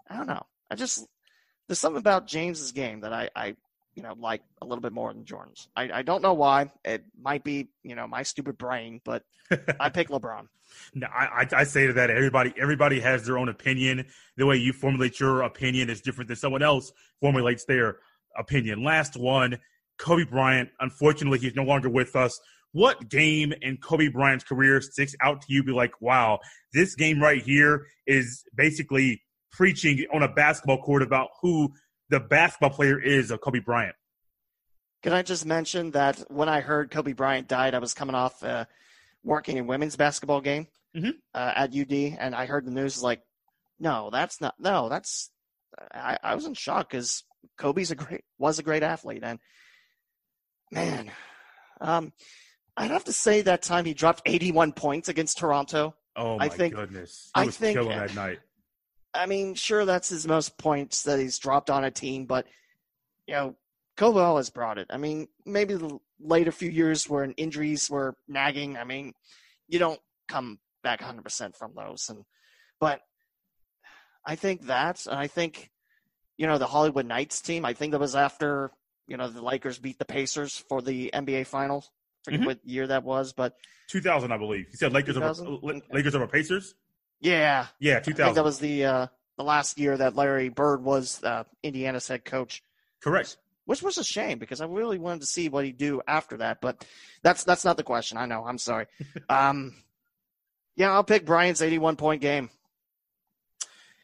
I don't know. I just there's something about James's game that I, I you know, like a little bit more than Jordan's. I, I don't know why. It might be, you know, my stupid brain, but I pick LeBron. No, I, I say to that everybody everybody has their own opinion. The way you formulate your opinion is different than someone else formulates their opinion. Last one, Kobe Bryant. Unfortunately, he's no longer with us. What game in Kobe Bryant's career sticks out to you? Be like, wow, this game right here is basically preaching on a basketball court about who the basketball player is of Kobe Bryant. Can I just mention that when I heard Kobe Bryant died, I was coming off uh, working in women's basketball game mm-hmm. uh, at UD, and I heard the news like, no, that's not. No, that's. I, I was in shock because Kobe's a great was a great athlete, and man, um, I'd have to say that time he dropped 81 points against Toronto. Oh my I think, goodness! He was I think, killing that night. I mean, sure, that's his most points that he's dropped on a team, but you know, Kobe has brought it. I mean, maybe the later few years where injuries were nagging. I mean, you don't come back 100% from those, and but I think that, and I think you know the Hollywood Knights team. I think that was after you know the Lakers beat the Pacers for the NBA Finals. Forget mm-hmm. what year that was, but 2000, I believe. He said Lakers over Lakers over Pacers. Yeah. Yeah, 2000. that was the uh, the last year that Larry Bird was uh, Indiana's head coach. Correct. Which was a shame because I really wanted to see what he'd do after that, but that's that's not the question. I know. I'm sorry. um, yeah, I'll pick Bryant's 81 point game.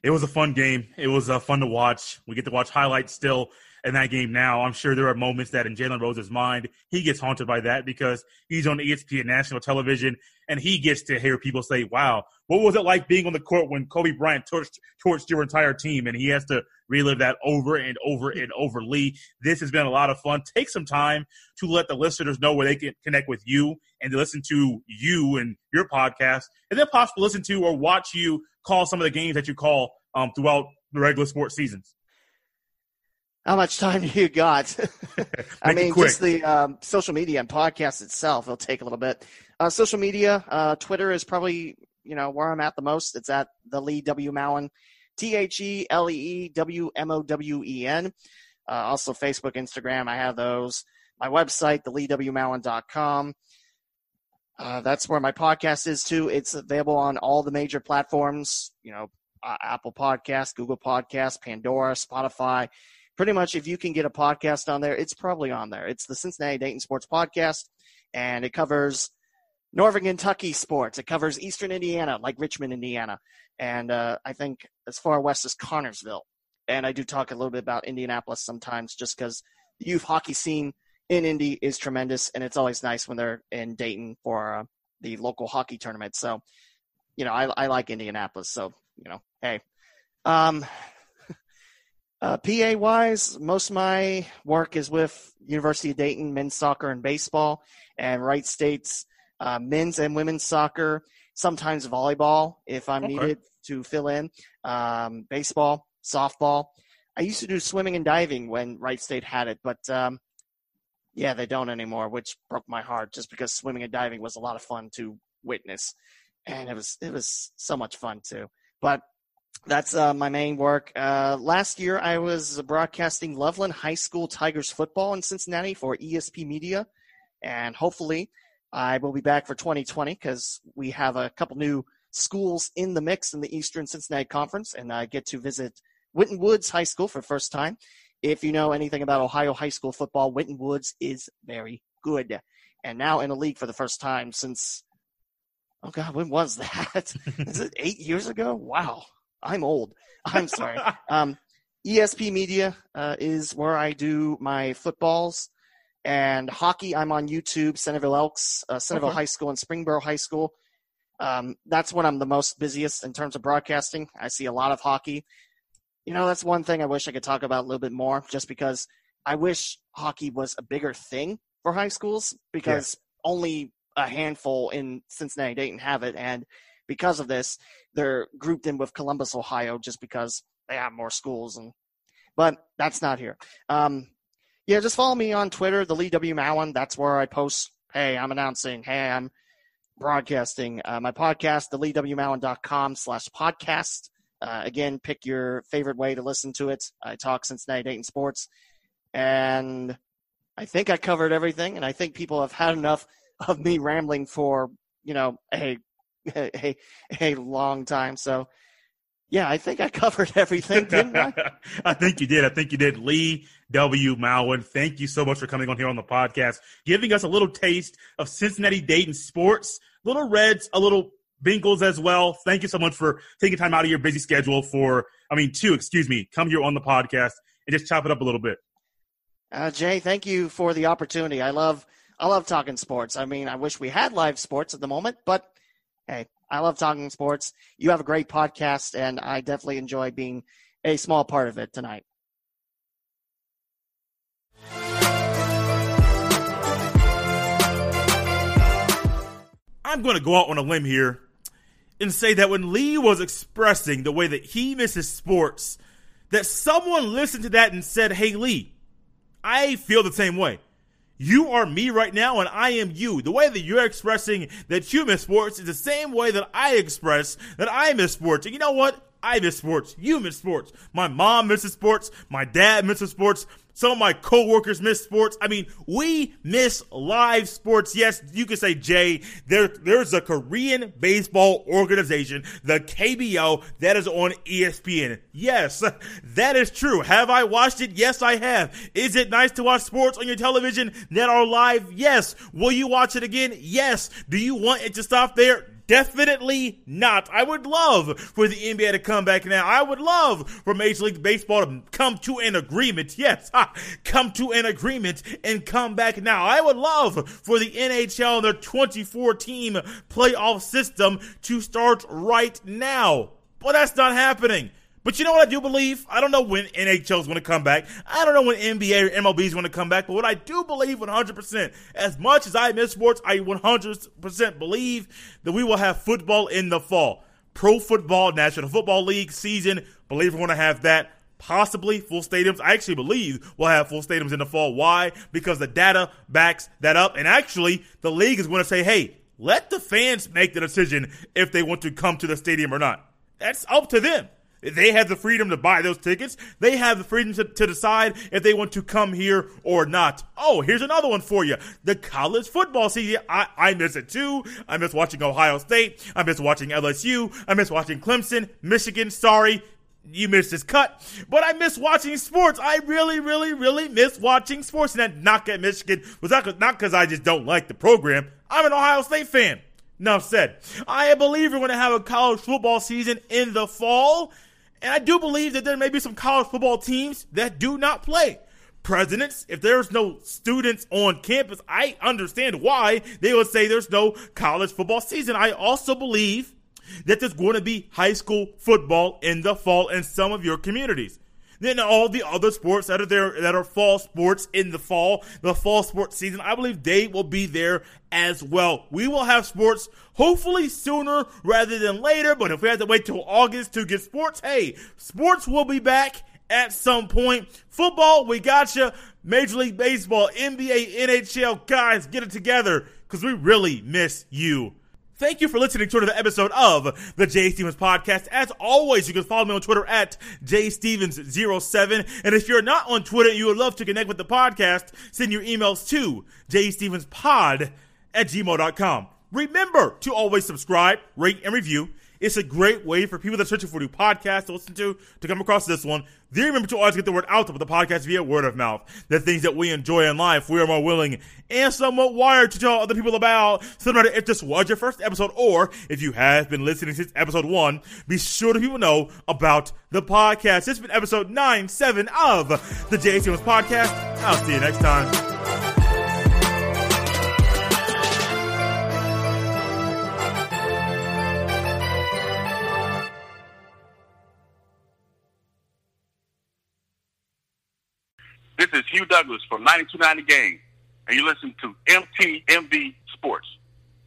It was a fun game. It was uh, fun to watch. We get to watch highlights still in that game now. I'm sure there are moments that in Jalen Rose's mind, he gets haunted by that because he's on ESPN national television and he gets to hear people say, wow, what was it like being on the court when Kobe Bryant torched, torched your entire team? And he has to relive that over and over and over. Lee, this has been a lot of fun. Take some time to let the listeners know where they can connect with you and to listen to you and your podcast, and then possibly listen to or watch you call some of the games that you call um, throughout the regular sports seasons. How much time do you got? I mean, just the um, social media and podcast itself, it'll take a little bit. Uh, social media, uh, Twitter is probably, you know, where I'm at the most. It's at the Lee W. Mowen, T H E L E E W M O W E N. Uh, also, Facebook, Instagram, I have those. My website, theleewmowen.com. Uh, that's where my podcast is too. It's available on all the major platforms, you know, uh, Apple Podcast, Google Podcast, Pandora, Spotify. Pretty much, if you can get a podcast on there, it's probably on there. It's the Cincinnati Dayton Sports Podcast, and it covers Northern Kentucky sports. It covers Eastern Indiana, like Richmond, Indiana, and uh, I think as far west as Connersville. And I do talk a little bit about Indianapolis sometimes, just because the youth hockey scene in Indy is tremendous, and it's always nice when they're in Dayton for uh, the local hockey tournament. So, you know, I, I like Indianapolis. So, you know, hey, um, uh, PA wise, most of my work is with University of Dayton men's soccer and baseball, and Wright State's uh, men's and women's soccer. Sometimes volleyball if I'm okay. needed to fill in. Um, baseball, softball. I used to do swimming and diving when Wright State had it, but um, yeah, they don't anymore, which broke my heart just because swimming and diving was a lot of fun to witness. And it was it was so much fun too. But that's uh, my main work. Uh, last year, I was broadcasting Loveland High School Tigers football in Cincinnati for ESP Media, and hopefully, I will be back for 2020 because we have a couple new schools in the mix in the Eastern Cincinnati Conference, and I get to visit Winton Woods High School for the first time. If you know anything about Ohio high school football, Winton Woods is very good. And now in the league for the first time since, oh God, when was that? is it eight years ago? Wow. I'm old. I'm sorry. um, ESP Media uh, is where I do my footballs and hockey. I'm on YouTube, Centerville Elks, uh, Centerville okay. High School, and Springboro High School. Um, that's when I'm the most busiest in terms of broadcasting. I see a lot of hockey. You know, that's one thing I wish I could talk about a little bit more, just because I wish hockey was a bigger thing for high schools because yeah. only a handful in Cincinnati Dayton have it, and because of this, they're grouped in with Columbus, Ohio, just because they have more schools. And but that's not here. Um, yeah, just follow me on Twitter, the Lee W Mowen. That's where I post. Hey, I'm announcing. Hey, I'm broadcasting uh, my podcast, the leewmowen.com slash podcast. Uh, again, pick your favorite way to listen to it. I talk Cincinnati Dayton sports, and I think I covered everything. And I think people have had enough of me rambling for you know a a a long time. So yeah, I think I covered everything, didn't I? I think you did. I think you did. Lee W. Mowen, thank you so much for coming on here on the podcast, giving us a little taste of Cincinnati Dayton sports, little Reds, a little Bengals as well. Thank you so much for taking time out of your busy schedule for, I mean, two, excuse me, come here on the podcast and just chop it up a little bit. Uh, Jay, thank you for the opportunity. I love, I love talking sports. I mean, I wish we had live sports at the moment, but hey, I love talking sports. You have a great podcast, and I definitely enjoy being a small part of it tonight. I'm going to go out on a limb here and say that when Lee was expressing the way that he misses sports, that someone listened to that and said, Hey, Lee, I feel the same way. You are me right now, and I am you. The way that you're expressing that you miss sports is the same way that I express that I miss sports. And you know what? I miss sports. You miss sports. My mom misses sports. My dad misses sports. Some of my coworkers miss sports. I mean, we miss live sports. Yes, you can say, Jay, there, there's a Korean baseball organization, the KBO, that is on ESPN. Yes, that is true. Have I watched it? Yes, I have. Is it nice to watch sports on your television that are live? Yes. Will you watch it again? Yes. Do you want it to stop there? Definitely not. I would love for the NBA to come back now. I would love for Major League Baseball to come to an agreement. Yes, come to an agreement and come back now. I would love for the NHL and their 24 team playoff system to start right now. But that's not happening. But you know what I do believe? I don't know when NHL is going to come back. I don't know when NBA or MLB is going to come back. But what I do believe 100%, as much as I miss sports, I 100% believe that we will have football in the fall. Pro Football National Football League season, believe we're going to have that. possibly full stadiums. I actually believe we'll have full stadiums in the fall. Why? Because the data backs that up. And actually, the league is going to say, hey, let the fans make the decision if they want to come to the stadium or not. That's up to them. They have the freedom to buy those tickets. They have the freedom to, to, decide if they want to come here or not. Oh, here's another one for you. The college football season. I, I miss it too. I miss watching Ohio State. I miss watching LSU. I miss watching Clemson, Michigan. Sorry, you missed this cut, but I miss watching sports. I really, really, really miss watching sports. And that knock at Michigan was not because I just don't like the program. I'm an Ohio State fan. Enough said. I believe we're going to have a college football season in the fall. And I do believe that there may be some college football teams that do not play. Presidents, if there's no students on campus, I understand why they would say there's no college football season. I also believe that there's going to be high school football in the fall in some of your communities. Then all the other sports that are there that are fall sports in the fall, the fall sports season, I believe they will be there as well. We will have sports hopefully sooner rather than later, but if we have to wait till August to get sports, hey, sports will be back at some point. Football, we got you. Major League Baseball, NBA, NHL, guys, get it together because we really miss you. Thank you for listening to another episode of the Jay Stevens Podcast. As always, you can follow me on Twitter at jstevens07. And if you're not on Twitter and you would love to connect with the podcast, send your emails to jstevenspod at gmail.com. Remember to always subscribe, rate, and review. It's a great way for people that are searching for new podcasts to listen to to come across this one. Then remember to always get the word out about the podcast via word of mouth. The things that we enjoy in life, we are more willing and somewhat wired to tell other people about. So no matter if this was your first episode or if you have been listening since episode one, be sure to people know about the podcast. This has been episode 9-7 of the Jay Stevens Podcast. I'll see you next time. This is Hugh Douglas from 92.9 The Game, and you listen to MTMV Sports.